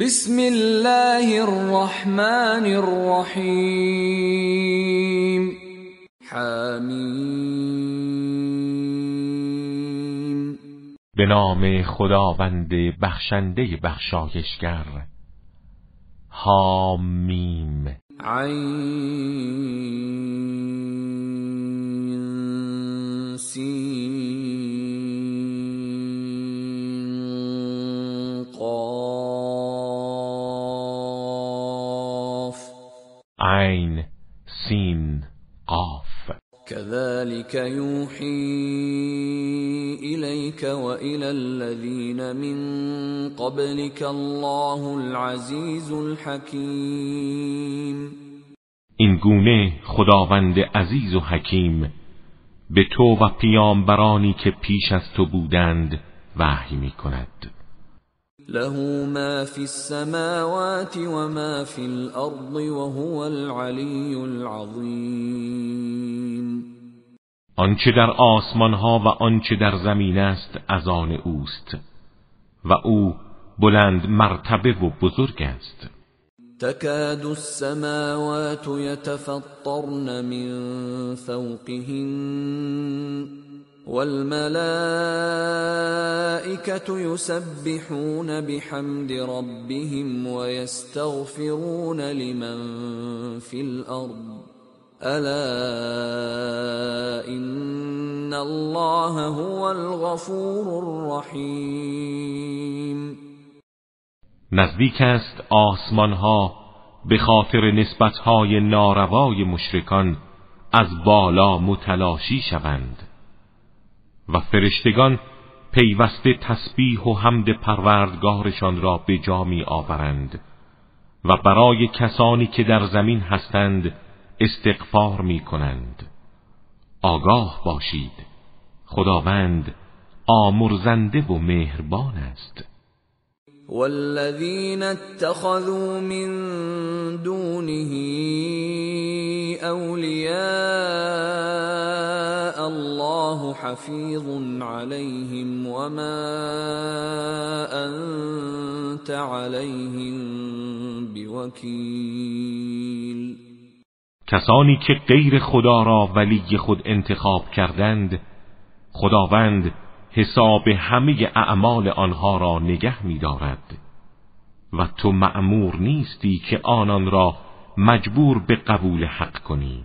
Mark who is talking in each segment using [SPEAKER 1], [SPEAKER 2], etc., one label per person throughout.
[SPEAKER 1] بسم الله الرحمن الرحیم حمیم
[SPEAKER 2] به نام خداوند بخشنده بخشایشگر. حامیم.
[SPEAKER 1] عین.
[SPEAKER 2] عین سین قاف.
[SPEAKER 1] كذلك يوحي إليك وإلى الذين من قبلك الله العزيز الحكيم.
[SPEAKER 2] این گونه خداوند عزیز و حکیم به تو و پیامبرانی که پیش از تو بودند وحی می کند
[SPEAKER 1] له ما في السماوات وما في الأرض وهو العلي العظيم.
[SPEAKER 2] آنچه در آسمان ها و آنچه در زمین است از آن اوست. و أو بلند مرتبه و بزرگ است.
[SPEAKER 1] تكاد السماوات يتفطرن من فوقهن. والملائكة يسبحون بحمد ربهم ويستغفرون لمن في الأرض. ألا إن الله هو الغفور الرحيم.
[SPEAKER 2] نزدیک است آسمان ها به خاطر نسبت های ناروای مشرکان از بالا متلاشی شوند. و فرشتگان پیوسته تسبیح و حمد پروردگارشان را به جا می آورند و برای کسانی که در زمین هستند استغفار می کنند. آگاه باشید. خداوند آمرزنده و مهربان است.
[SPEAKER 1] والذين اتخذوا من دونه أولياء الله حفيظ عليهم وما أنت عليهم بوكيل.
[SPEAKER 2] کسانی که غیر خدا را ولی خود انتخاب کردند خداوند حساب همه اعمال آنها را نگه می‌دارد. و تو مأمور نیستی که آنان را مجبور به قبول حق کنی.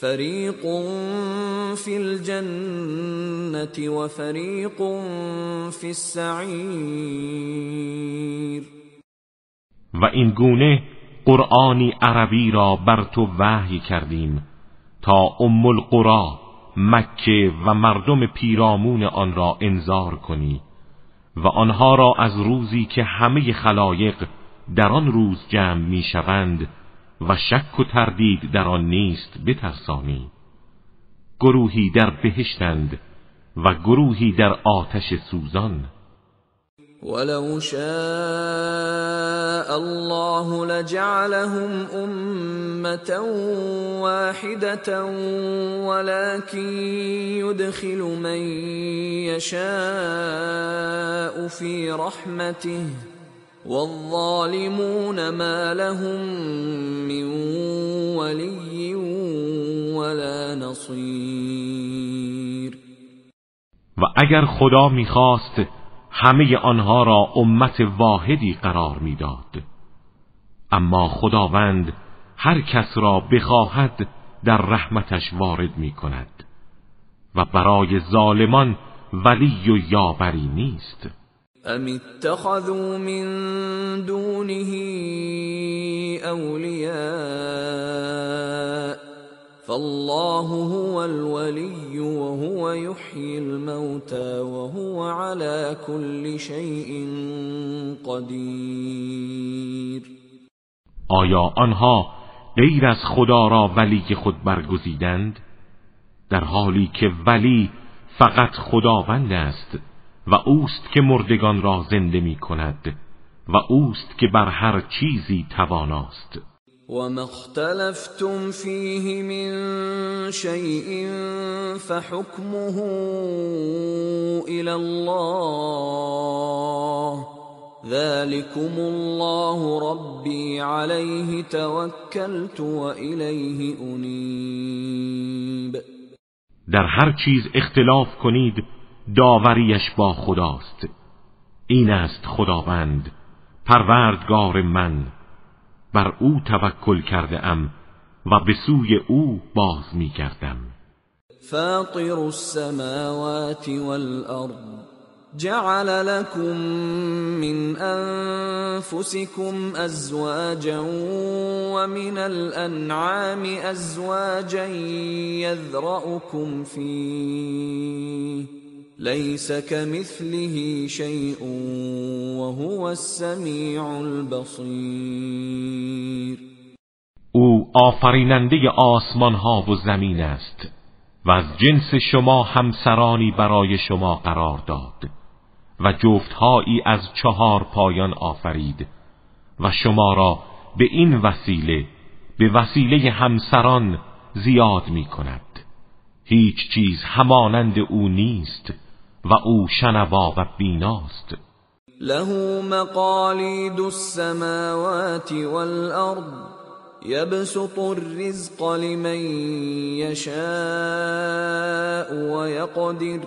[SPEAKER 1] فريق في الجنة وفريق في السعير
[SPEAKER 2] و این گونه قرآنی عربی را بر تو وحی کردیم تا ام القرا مکه و مردم پیرامون آن را انذار کنی و آنها را از روزی که همه خلایق در آن روز جمع می‌شوند و شک و تردید در آن نیست بترسانی. گروهی در بهشتند و گروهی در آتش سوزان.
[SPEAKER 1] ولو شاء الله لجعلهم أمة واحدة ولكن يدخل من يشاء في رحمته. والظالمون ما لهم من ولي ولا نصير.
[SPEAKER 2] و اگر خدا می‌خواست همه آنها را امت واحدی قرار می‌داد. اما خداوند هر کس را بخواهد در رحمتش وارد می کند و برای ظالمان ولی و یاوری نیست.
[SPEAKER 1] ام اتخذوا من دونه اولیاء فالله هو الولي وهو يحيي الموتى وهو على كل شيء قدير.
[SPEAKER 2] آیا آنها غیر از خدا را ولی خود برگزیدند؟ در حالی که ولی فقط خداوند است. و اوست که مردگان را زنده می کند و اوست که بر هر چیزی تواناست.
[SPEAKER 1] وما اختلفتم فيه من شيء فحكمه الى الله ذلكم الله ربي عليه توكلت واليه انيب
[SPEAKER 2] در هر چیز اختلاف کنید داوریش با خداست. این است خداوند پروردگار من. بر او توکل کرده ام و به سوی او باز می کردم
[SPEAKER 1] فاطر السماوات والارض جعل لكم من انفسكم ازواجا ومن الانعام ازواجا يذرأكم فيه. ليس كمثله شيء وهو السميع البصير.
[SPEAKER 2] او آفریننده آسمان ها و زمین است و از جنس شما همسرانی برای شما قرار داد و جفتهایی از چهار پایان آفرید و شما را به این وسیله به وسیله همسران زیاد می کند هیچ چیز همانند او نیست. و او شنوا و بیناست.
[SPEAKER 1] له مقالید السماوات والارض يبسط الرزق لمن يشاء ويقدر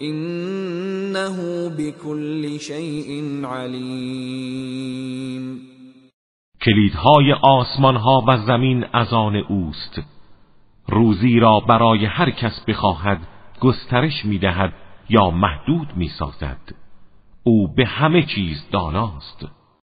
[SPEAKER 1] انه بكل شيء علیم.
[SPEAKER 2] کلیدهای آسمان ها و زمین از آن اوست. روزی را برای هر کس بخواهد گسترش می‌دهد یا محدود می‌سازد. او به همه چیز داناست.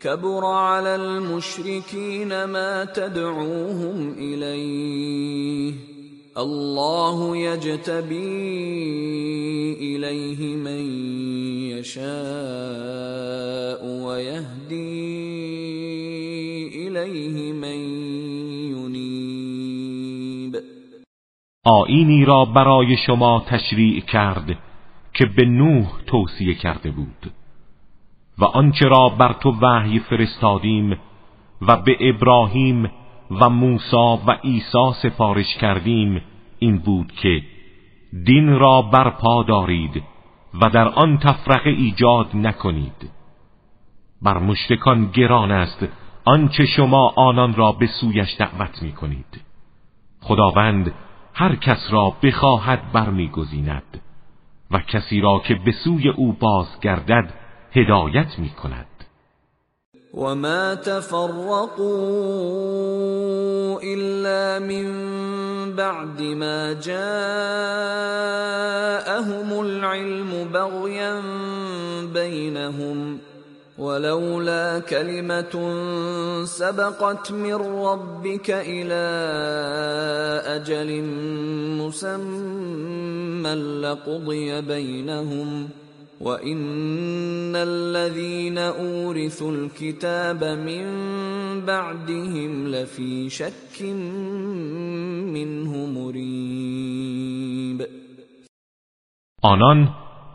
[SPEAKER 1] كبر على المشركين ما تدعوهم إليه الله يجتبي إليه من يشاء ويهدي إليه من ينيب
[SPEAKER 2] آینی را برای شما تشریع کرد که به نوح توصیه کرده بود. و آنچه را بر تو وحی فرستادیم و به ابراهیم و موسی و عیسی سفارش کردیم این بود که دین را برپا دارید و در آن تفرقه ایجاد نکنید. بر مشتکان گران است آنچه شما آنان را به سویش دعوت می کنید خداوند هر کس را بخواهد برمیگزیند و کسی را که به سوی او بازگردد هدایت می کند
[SPEAKER 1] وما تفرقوا الا من بعد ما جاءهم العلم بغيا بينهم ولولا كلمه سبقت من ربك إلى أجل مسمى لقضي بينهم وان الذين اورثوا الكتاب من بعدهم لفي شك منه مريب
[SPEAKER 2] آنان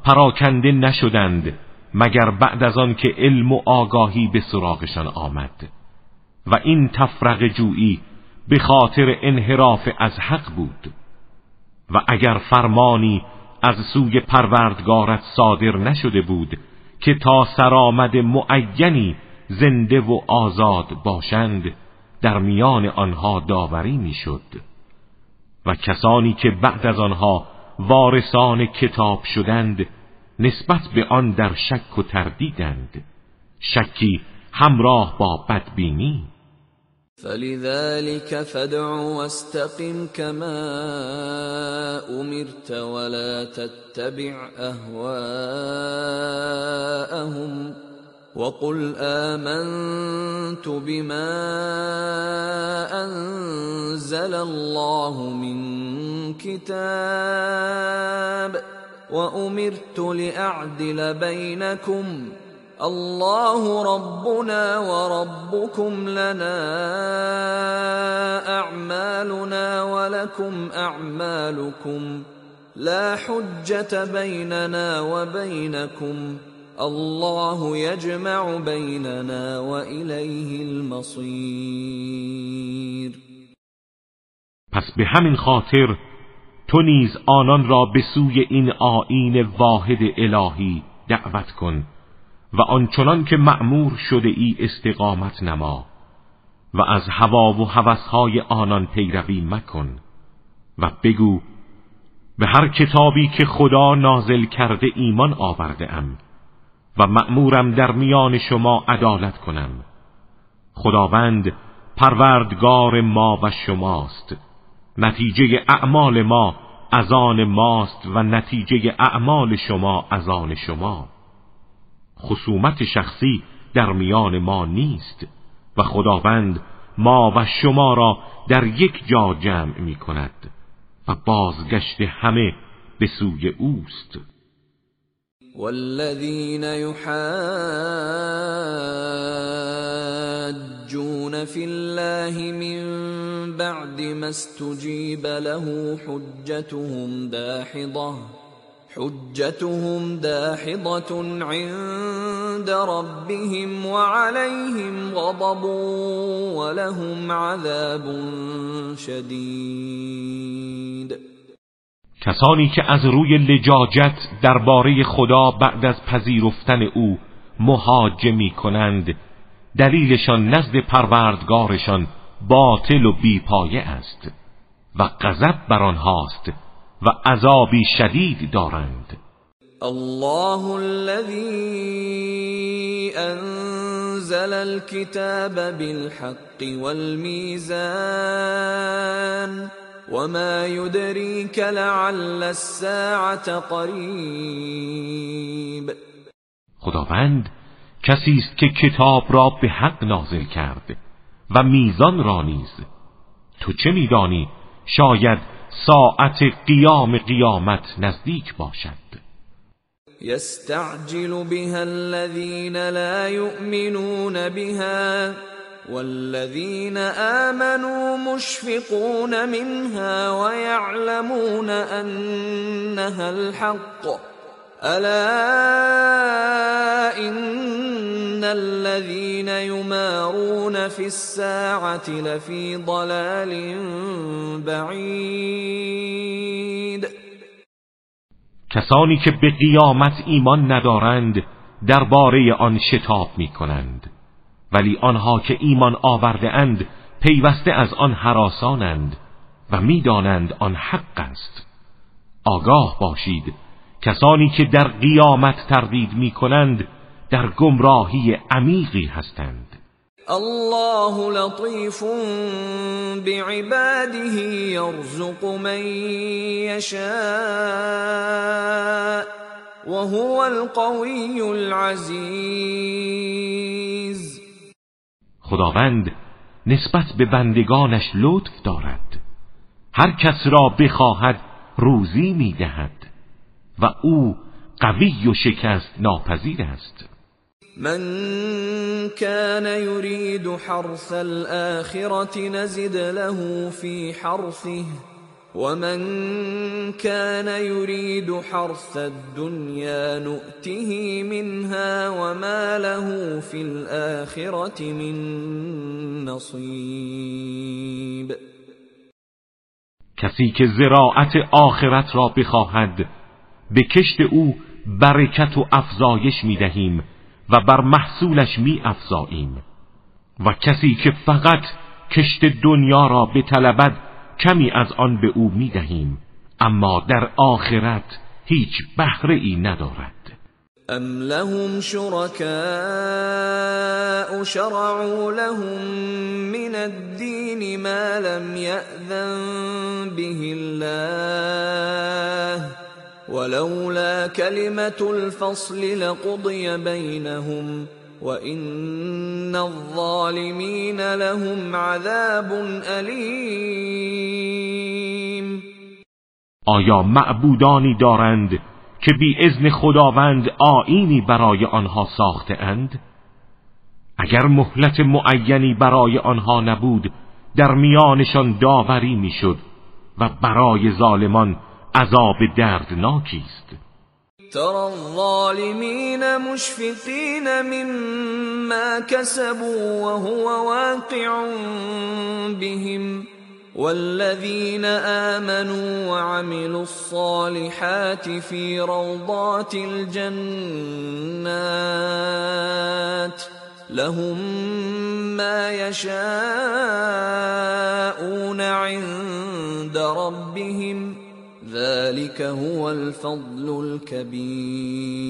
[SPEAKER 2] پراکنده نشدند مگر بعد از آن که علم و آگاهی به سراغشان آمد. و این تفرق جویی به خاطر انحراف از حق بود. و اگر فرمانی از سوی پروردگارت صادر نشده بود که تا سرآمد معینی زنده و آزاد باشند در میان آنها داوری می‌شد. و کسانی که بعد از آنها وارثان کتاب شدند نسبت به آن در شک و تردیدند. شکی همراه با بدبینی
[SPEAKER 1] فلذلك فادع واستقم كما امرت ولا تتبع اهواءهم وقل امنت بما انزل الله من كتاب وامرت لاعدل بينكم الله ربنا وربكم لنا اعمالنا ولكم اعمالكم لا حجه بيننا وبينكم الله یجمع بیننا و الیه المصیر
[SPEAKER 2] پس به همین خاطر تو نیز آنان را به سوی این آیین واحد الهی دعوت کن. و آنچنان که مأمور شده ای استقامت نما و از هوا و هوسهای آنان پیروی مکن و بگو به هر کتابی که خدا نازل کرده ایمان آورده ام و مأمورم در میان شما عدالت کنم. خداوند پروردگار ما و شماست. نتیجه اعمال ما از آن ماست و نتیجه اعمال شما از آن شما. خصومت شخصی در میان ما نیست و خداوند ما و شما را در یک جا جمع می کند و بازگشت همه به سوی اوست.
[SPEAKER 1] والذين يحاجون في الله من بعد ما استجيب له حجتهم داحضة حجتهم داحضة عند ربهم وعليهم غضب ولهم عذاب شديد.
[SPEAKER 2] کسانی که از روی لجاجت درباره خدا بعد از پذیرفتن او مهاجه می کنند دلیلشان نزد پروردگارشان باطل و بیپایه است و غضب بر آنهاست. و عذابی شدید دارند.
[SPEAKER 1] الله الذي انزل الكتاب بالحق والميزان وما يدريك لعل الساعة قریب
[SPEAKER 2] خداوند کسی است که کتاب را به حق نازل کرد و میزان را نیز. تو چه میدانی؟ شاید ساعت قیام قیامت نزدیک باشد.
[SPEAKER 1] یستعجل بها الذين لا يؤمنون بها والذين آمنوا مشفقون منها ويعلمون أنها الحق. ألا إن الذين يمارون في الساعة لفي ضلال بعید
[SPEAKER 2] کسانی که به قیامت ایمان ندارند درباره آن شتاب می کنند ولی آنها که ایمان آورده اند پیوسته از آن حراسانند و می‌دانند آن حق است. آگاه باشید. کسانی که در قیامت تردید می کنند در گمراهی عمیقی هستند.
[SPEAKER 1] الله لطیف بعباده یرزق من یشاء وهو القوی العزیز.
[SPEAKER 2] خداوند نسبت به بندگانش لطف دارد. هر کس را بخواهد روزی می‌دهد. و او قوی و شکست ناپذیر است.
[SPEAKER 1] من كان يريد حرث الآخرة نزد له في حرثه ومن كان يريد حرث الدنيا نؤته منها وما له في الآخرة من نصيب
[SPEAKER 2] کسی که زراعت آخرت را بخواهد به کشت او برکت و افزایش می دهیم و بر محصولش می افزاییم و کسی که فقط کشت دنیا را بطلبد کمی از آن به او می دهیم اما در آخرت هیچ بهره ای ندارد.
[SPEAKER 1] ام لهم شركاء شرعوا لهم من الدين ما لم يأذن به الله ولولا كلمة الفصل لقضي بينهم وان الظالمین لهم عذاب علیم
[SPEAKER 2] آیا معبودانی دارند که بی اذن خداوند آینی برای آنها ساخته اند؟ اگر مهلت معینی برای آنها نبود در میانشان داوری می‌شد و برای ظالمان عذاب دردناکی است
[SPEAKER 1] ترى الظالمين مشفقين مما كسبوا وهو واقع بهم. والذين آمنوا وعملوا الصالحات في روضات الجنات لهم ما يشاءون عند ربهم. ذلك هو الفضل الكبیر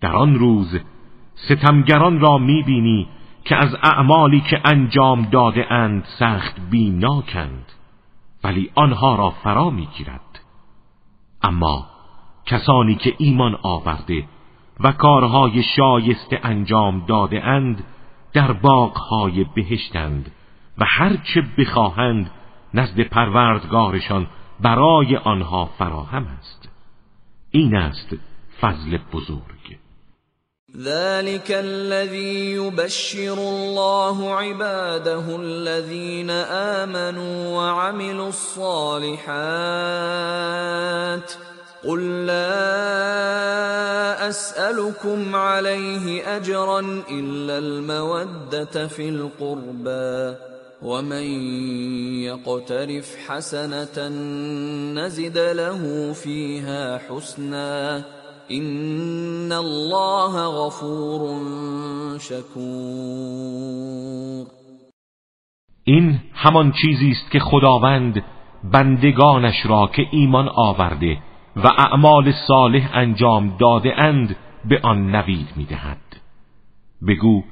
[SPEAKER 2] در آن روز ستمگران را می‌بینی که از اعمالی که انجام داده اند سخت بیناکند ولی آنها را فرا می‌گیرد. اما کسانی که ایمان آورده و کارهای شایسته انجام داده اند در باغهای بهشتند و هرچه بخواهند نزد پروردگارشان برای آنها فراهم است. این است فضل بزرگ.
[SPEAKER 1] ذلك الذي يبشر الله عباده الذين آمنوا وعملوا الصالحات. قل لا أسألكم عليه أجرا إلا المودة في القربى. ومن يقترف حسنة نزد له فيها حسنا ان الله غفور شکور
[SPEAKER 2] این همان چیزی است که خداوند بندگانش را که ایمان آورده و اعمال صالح انجام داده اند به آن نوید می‌دهد. بگو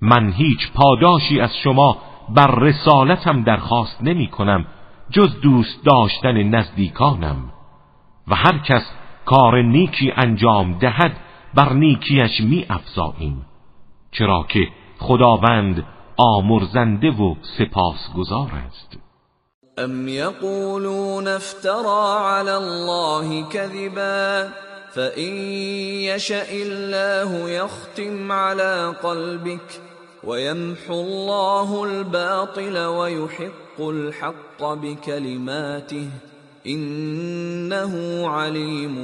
[SPEAKER 2] من هیچ پاداشی از شما بر رسالتم درخواست نمی کنم جز دوست داشتن نزدیکانم. و هر کس کار نیکی انجام دهد بر نیکیش می افزاییم. چرا که خداوند آمرزنده و سپاسگزار است.
[SPEAKER 1] ام یقولون افترا علی الله کذبا فإن يشأ الله يختم على قلبك ويمحو الله الباطل ويحق الحق بكلماته انه علیم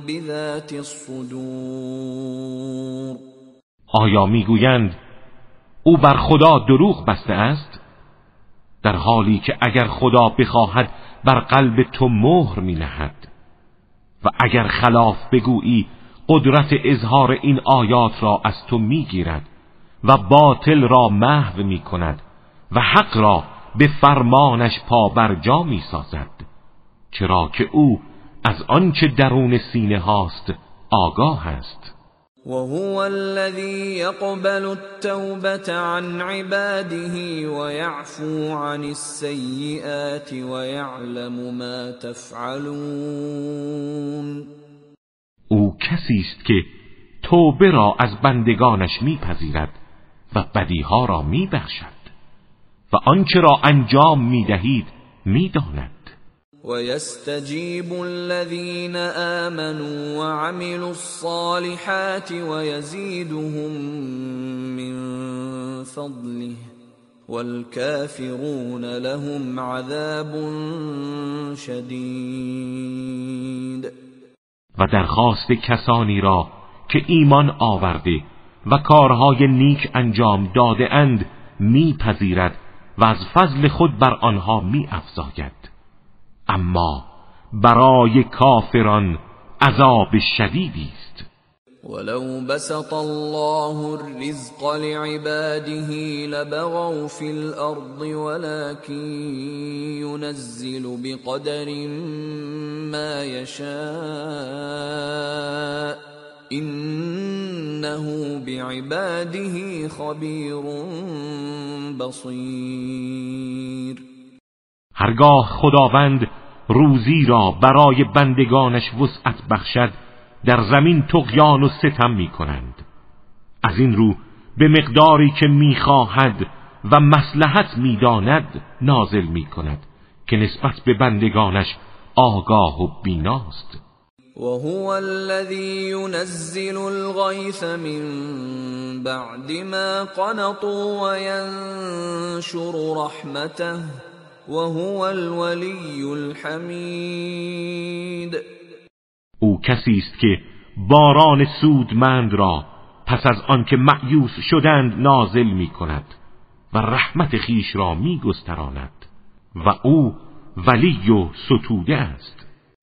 [SPEAKER 1] بذات الصدور.
[SPEAKER 2] آیا می‌گویند او بر خدا دروغ بسته است؟ در حالی که اگر خدا بخواهد بر قلب تو مهر می نهد و اگر خلاف بگویی قدرت اظهار این آیات را از تو می‌گیرد. و باطل را محو می کند و حق را به فرمانش پابرجا می سازد چرا که او از آنچه درون سینه هاست آگاه است.
[SPEAKER 1] وهو الذي يقبل التوبة عن عباده ويعفو عن السيئات ويعلم ما تفعلون.
[SPEAKER 2] او کسی است که توبه را از بندگانش میپذیرد. و بدیها را میبخشد. و آنچه را انجام می‌دهید می‌داند.
[SPEAKER 1] ويستجيب الذين آمنوا وعملوا الصالحات ويزيدهم من فضله والكافرون لهم عذاب شدید
[SPEAKER 2] و درخواست کسانی را که ایمان آورده و کارهای نیک انجام داده اند میپذیرد و از فضل خود بر آنها می افزاید اما برای کافران عذاب شدیدی است.
[SPEAKER 1] ولو بسط الله الرزق لعباده لبغوا في الارض ولكن ينزل بقدر ما يشاء. انه بعباده خبیر بصیر
[SPEAKER 2] هرگاه خداوند روزی را برای بندگانش وسعت بخشد در زمین تقیان و ستم می کنند از این رو به مقداری که می‌خواهد و مسلحت می‌داند نازل می کند که نسبت به بندگانش آگاه و بیناست.
[SPEAKER 1] وهو الذي ينزل الغيث من بعد ما قنطوا وينشر رحمته وهو الولي الحمید
[SPEAKER 2] او کسی است که باران سودمند را پس از آنکه معیوس شدند نازل می کند و رحمت خیش را می گستراند و او ولی و ستوده است.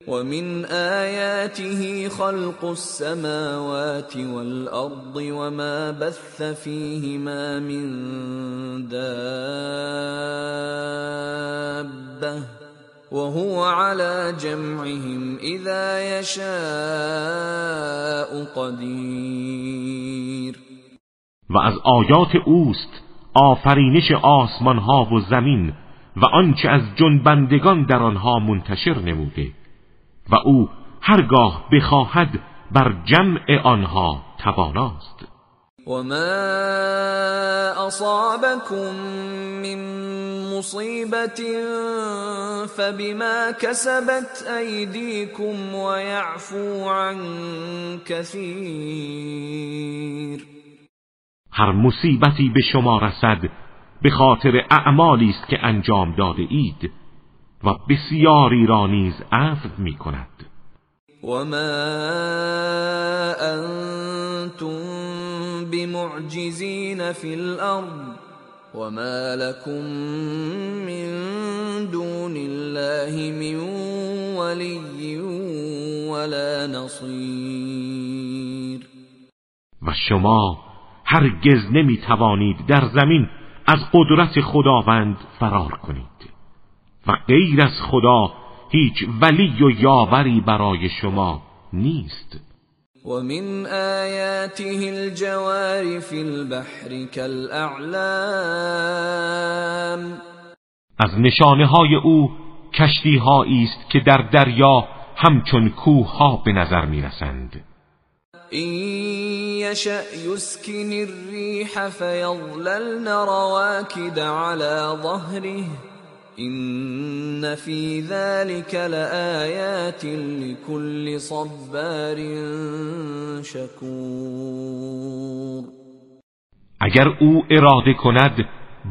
[SPEAKER 1] ومن آياته خلق السماوات والأرض وما بث فيهما من دابة وهو على جمعهم إذا يشاء قدير.
[SPEAKER 2] و از آیات اوست آفرینش آسمان ها و زمین و آنچه از جنبندگان در آنها منتشر نموده. و او هرگاه بخواهد بر جمع آنها تواناست.
[SPEAKER 1] و ما اصابكم من مصیبت فبما كسبت و یعفو عن کثیر
[SPEAKER 2] هر مصیبتی به شما رسد به خاطر اعمالی است که انجام داده اید. و بسیاری را نیز عفو می کند.
[SPEAKER 1] و ما انتم بمعجزین فی الارض وما لكم من دون الله من ولی ولا نصیر
[SPEAKER 2] و شما هرگز نمی توانید در زمین از قدرت خداوند فرار کنید. و غیر از خدا هیچ ولی و یاوری برای شما نیست.
[SPEAKER 1] و من آیاته الجوار فی البحر كالاعلام
[SPEAKER 2] از نشانه های او کشتی است که در دریا همچون کوه ها به نظر می رسند
[SPEAKER 1] این یشأ یسکن الریح فیظللن رواکد على ظهره. این فی ذلك لآیات لكل صبار شکور
[SPEAKER 2] اگر او اراده کند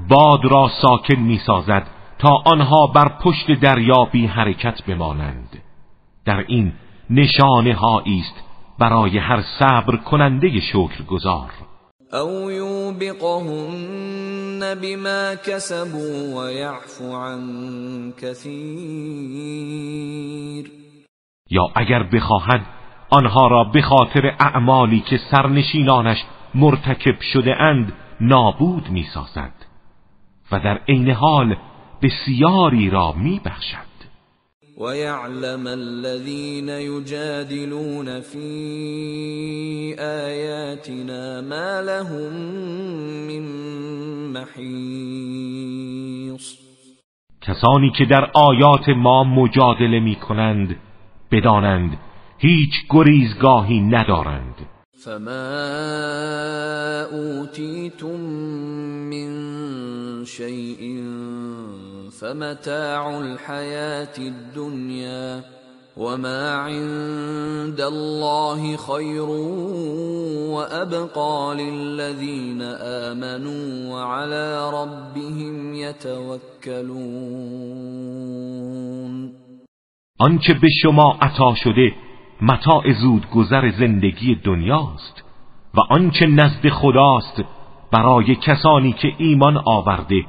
[SPEAKER 2] باد را ساکن می‌سازد تا آنها بر پشت دریا بی حرکت بمانند. در این نشانه است برای هر صبر کننده گذار
[SPEAKER 1] او یوبقهن بما كسبوا ويعفو عن كثير.
[SPEAKER 2] یا اگر بخواهد آنها را به خاطر اعمالی که سرنشینانش مرتکب شده اند نابود می‌سازد و در عین حال بسیاری را میبخشد.
[SPEAKER 1] ويعلم الذين يجادلون في آياتنا ما لهم من محیص
[SPEAKER 2] کسانی که در آیات ما مجادله می کنند بدانند هیچ گریزگاهی ندارند.
[SPEAKER 1] فما اوتیتم من شيء فمتاع الحياة الدنيا وما عند الله خير وأبقى للذين آمنوا وعلى ربهم يتوكلون
[SPEAKER 2] آنچه به شما عطا شده متاع زود گذر زندگی دنیاست و آنچه نزد خداست برای کسانی که ایمان آورده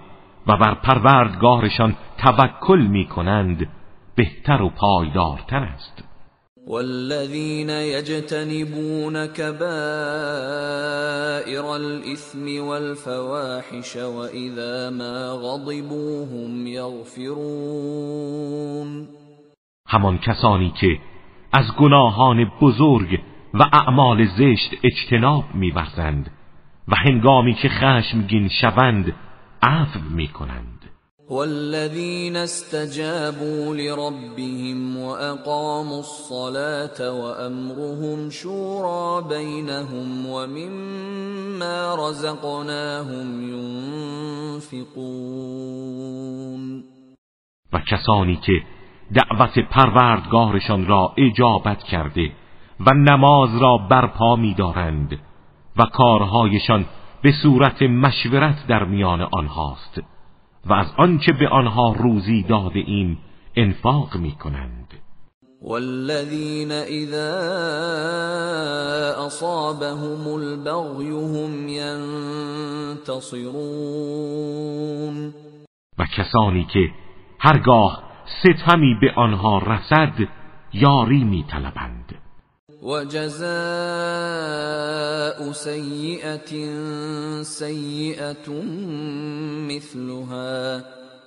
[SPEAKER 2] و بر پروردگارشان توکل می کنند بهتر و پایدارتر است.
[SPEAKER 1] والذين يجتنبون كبائر الإثم والفواحش وإذا ما غضبوا هم يغفرون
[SPEAKER 2] همان کسانی که از گناهان بزرگ و اعمال زشت اجتناب میورزند و هنگامی که خشمگین شوند عفو می‌کنند.
[SPEAKER 1] والذين استجابوا لربهم واقاموا الصلاه وامرهم شورى بينهم ومما رزقناهم ينفقون.
[SPEAKER 2] و کسانی که دعوت پروردگارشان را اجابت کرده و نماز را برپا می‌دارند و کارهایشان به صورت مشورت در میان آنهاست و از آنچه به آنها روزی داده ایم انفاق می کنند
[SPEAKER 1] والذین اذا اصابهم البغی هم ینتصرون.
[SPEAKER 2] و کسانی که هرگاه ستمی به آنها رسد یاری می طلبند
[SPEAKER 1] وجزاء سيئة سيئة مثلها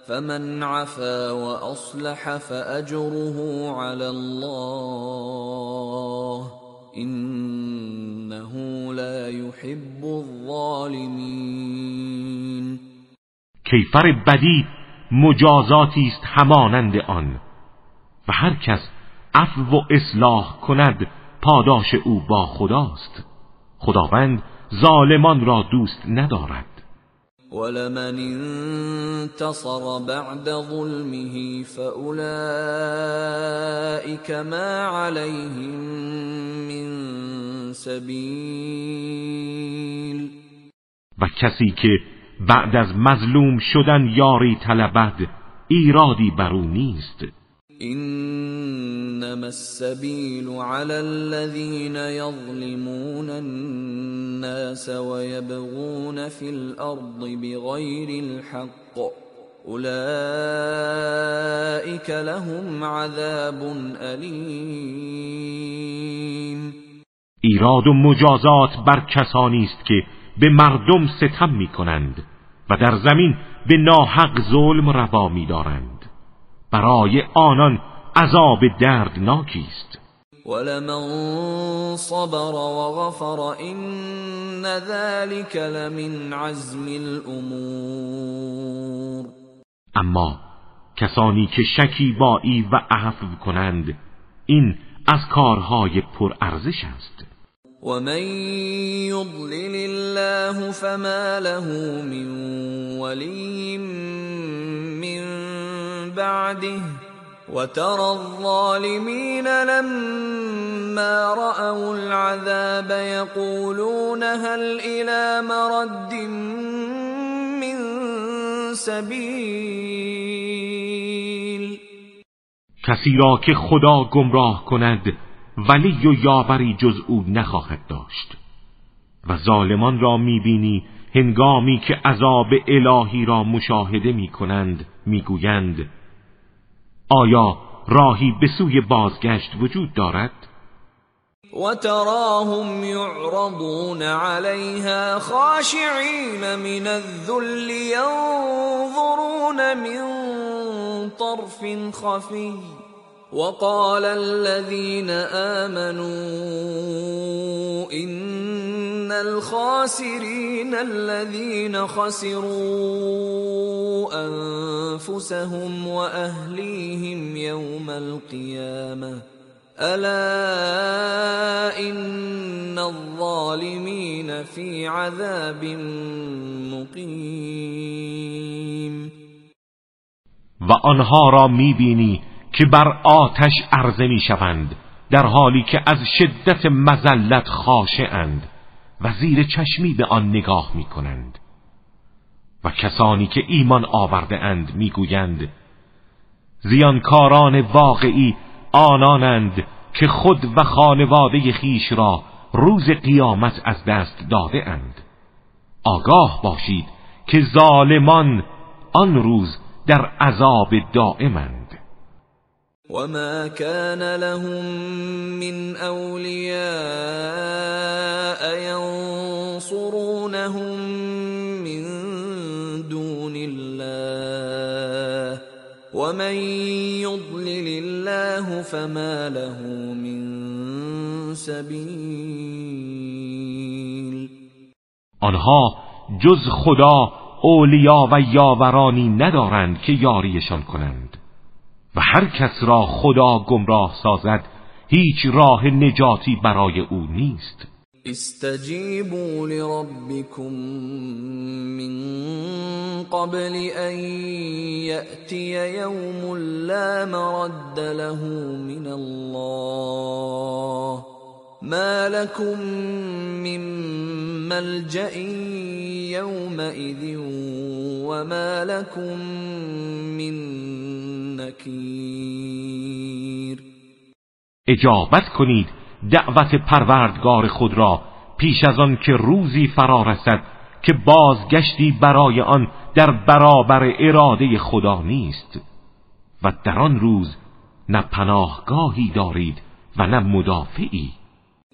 [SPEAKER 1] فمن عفا وأصلح فأجره على الله إنه لا يحب الظالمين.
[SPEAKER 2] کیفر بدی مجازاتی است همانند آن. و هر کس عفو و اصلاح کند پاداش او با خداست. خداوند ظالمان را دوست ندارد.
[SPEAKER 1] ولمن انتصر بعد ظلمه فأولئك ما عليهم من سبیل
[SPEAKER 2] و کسی که بعد از مظلوم شدن یاری طلبد ایرادی بر او نیست.
[SPEAKER 1] انما السبيل على الذين يظلمون الناس ويبغون في الارض بغير الحق. اولئك لهم عذاب الیم
[SPEAKER 2] ایراد و مجازات بر کسانی است که به مردم ستم می کنند و در زمین به ناحق ظلم روا می دارند برای آنان عذاب دردناکی است
[SPEAKER 1] ولمن صبر وغفر ان ذلك لمن عزم الامور
[SPEAKER 2] اما کسانی که شکیبایی و عفو کنند این از کارهای پرارزش است.
[SPEAKER 1] و من یضلل الله فما له من ولی من بعده وترى الظالمين لما رأوا العذاب يقولون هل إلى مرد من سبیل
[SPEAKER 2] کسی را که خدا گمراه کند ولی و یاوری جز او نخواهد داشت. و ظالمان را می‌بینی هنگامی که عذاب الهی را مشاهده می‌کنند می‌گویند آیا راهی به سوی بازگشت وجود دارد؟
[SPEAKER 1] و تراهم یعرضون علیها خاشعین من الذل ينظرون من طرف خفی وقال الذين آمنوا إن الخاسرين الذين خسروا أنفسهم وأهليهم يوم القيامة. ألا إن الظالمين في عذاب مقيم.
[SPEAKER 2] و آنها را می‌بینی که بر آتش عرضه می شوند در حالی که از شدت مزلت خاشعند. و زیر چشمی به آن نگاه می کنند و کسانی که ایمان آورده اند می گویند زیانکاران واقعی آنانند که خود و خانواده خیش را روز قیامت از دست داده اند آگاه باشید که ظالمان آن روز در عذاب دائمند.
[SPEAKER 1] وما كان لهم من اولياء ينصرونهم من دون الله ومن يضلل الله فما له من سبیل
[SPEAKER 2] آنها جز خدا اولیا و یاورانی ندارند که یاریشان کنند. و هر کس را خدا گمراه سازد هیچ راه نجاتی برای او نیست.
[SPEAKER 1] استجیبوا لربكم من قبل ان یأتی یوم لا مرد له من الله. ما لكم من ملجأ يومئذ وما لكم من نكير
[SPEAKER 2] اجابت کنید دعوت پروردگار خود را پیش از آن که روزی فرا رسد که بازگشتی برای آن در برابر اراده خدا نیست و در آن روز نه پناهگاهی دارید و نه مدافعی.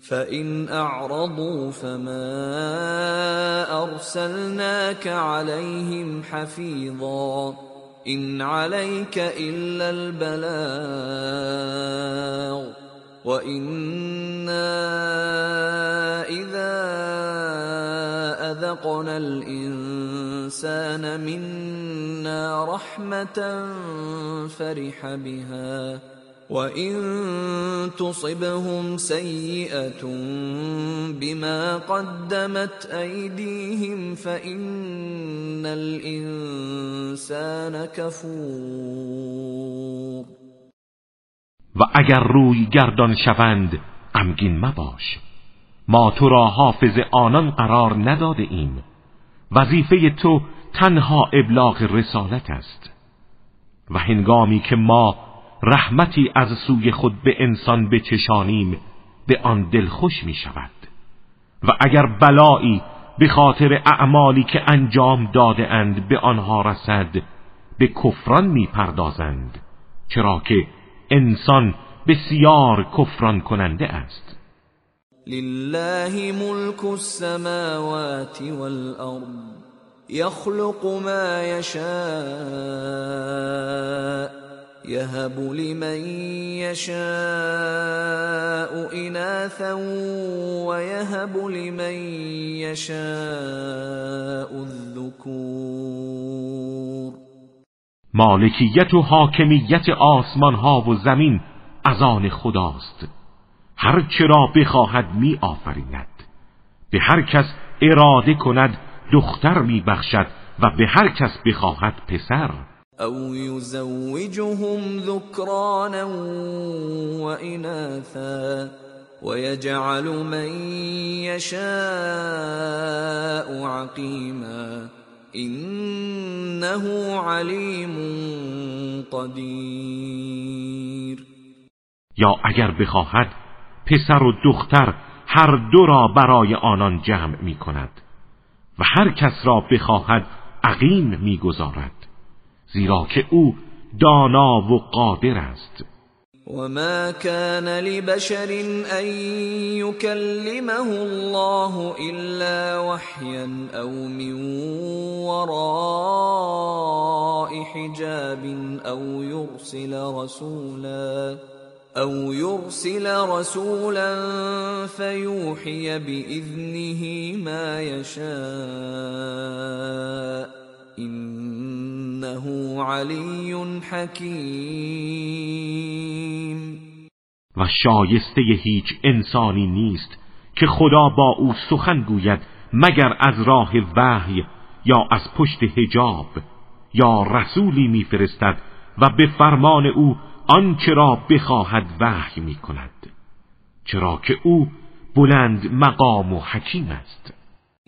[SPEAKER 1] فَإِنْ أَعْرَضُوا فَمَا أَرْسَلْنَاكَ عَلَيْهِمْ حَفِيظًا. إِنْ عَلَيْكَ إِلَّا الْبَلَاغُ وَإِنَّا إِذَا أَذَقْنَا الْإِنسَانَ مِنَّا رَحْمَةً فَرِحَ بِهَا وَإِن تصبهم سيئة بما قدمت أيديهم فإن الإنسان كفور.
[SPEAKER 2] و اگر روی گردان شوند غمگین مباش. ما تو را حافظ آنان قرار نداده ایم. وظیفه تو تنها ابلاغ رسالت است. و هنگامی که ما رحمتی از سوی خود به انسان بچشانیم به آن دلخوش می شود. و اگر بلایی به خاطر اعمالی که انجام داده اند به آنها رسد به کفران می پردازند چرا که انسان بسیار کفران کننده است.
[SPEAKER 1] لله ملک السماوات والارض يخلق ما يشاء يهب لمن يشاء اناثا ويهب لمن يشاء الذكور.
[SPEAKER 2] مالکیت و حاکمیت آسمان ها و زمین از آن خداست. هر چرا بخواهد می آفریند به هر کس اراده کند دختر می بخشد و به هر کس بخواهد پسر.
[SPEAKER 1] او يزوجهم ذكرانا واناثا ويجعل من يشاء عقيما انه علیم قدیر
[SPEAKER 2] یا اگر بخواهد پسر و دختر هر دو را برای آنان جمع می کند و هر کس را بخواهد عقیم می‌گذارد. زیرا که أو دانا و قادر است.
[SPEAKER 1] وما كان لبشر ان يكلمه الله الا وحيا أو من وراء حجاب أو يرسل رسولا أو يرسل رسولا فيوحي باذنه ما يشاء انه علی حکیم
[SPEAKER 2] و شایسته هیچ انسانی نیست که خدا با او سخن گوید مگر از راه وحی یا از پشت حجاب یا رسولی میفرستد و به فرمان او آنچه را بخواهد وحی می کند چرا که او بلند مقام و حکیم است.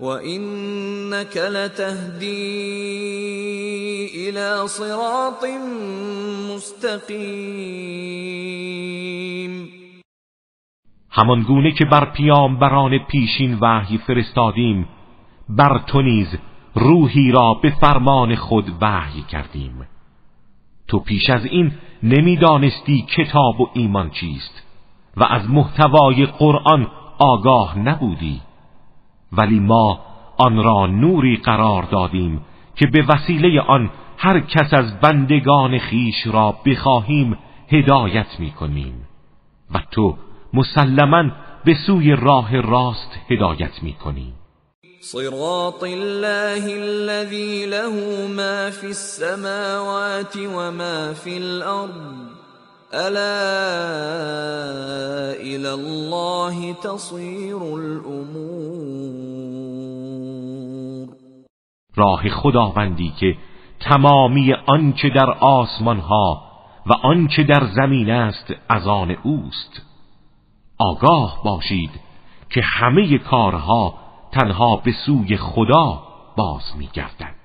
[SPEAKER 1] وإنك لتهدي إلى صراط مستقيم.
[SPEAKER 2] همان گونه که بر پیامبران پیشین وحی فرستادیم بر تو نیز روحی را به فرمان خود وحی کردیم. تو پیش از این نمی‌دانستی کتاب و ایمان چیست و از محتوای قرآن آگاه نبودی. ولی ما آن را نوری قرار دادیم که به وسیله آن هر کس از بندگان خیش را بخواهیم هدایت می کنیم و تو مسلما به سوی راه راست هدایت می کنی
[SPEAKER 1] صراط الله الذي له ما في السماوات وما في الارض الا الى الله تصير الامور
[SPEAKER 2] راه خداوندی که تمامی آنچه در آسمان ها و آنچه در زمین است از آن اوست. آگاه باشید که همه کارها تنها به سوی خدا باز میگردد.